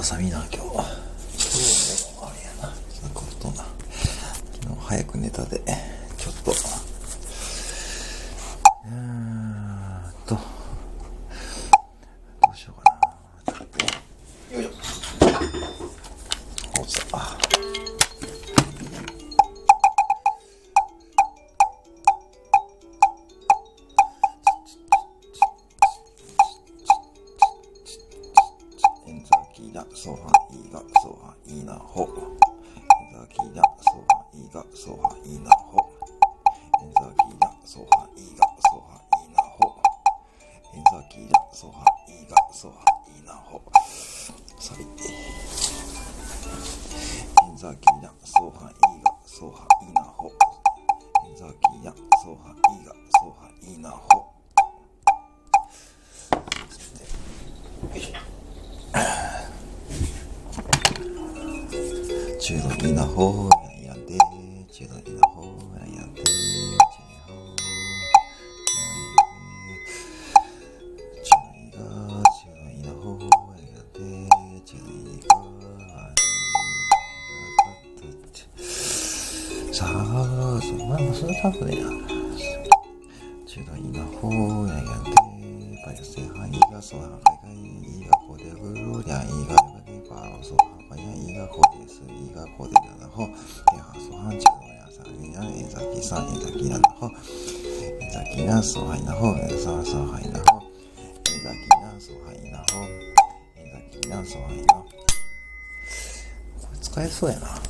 朝寒いな、今日。今日もあれやな。なんか布団な。昨日早く寝たで、ちょっと。うーんと。どうしようかな。ちょっと。よいしょ。落ちた。ンザキラソハイガソハイナホエンザキラソハイガソハイナホエンザキラソハイガソハイナホエンザキラソハイガソハイナホサビエンザキラソハイガソハイナホエンザキラソハイガソハイナホ中のいなほややで中のいなほ。ややで中のいが中のいなほ。ややで。中のいがさあそまあまあそれ多分ね中のいなほややでパヤセハイがそはかいがいいがこです。いがこでななほえはそはんちのやさみなえざきさんえざきななほえざきなそはいなほえざあそはいなほえざきなそはいなほえざきなそはいなこれ使えそうやな。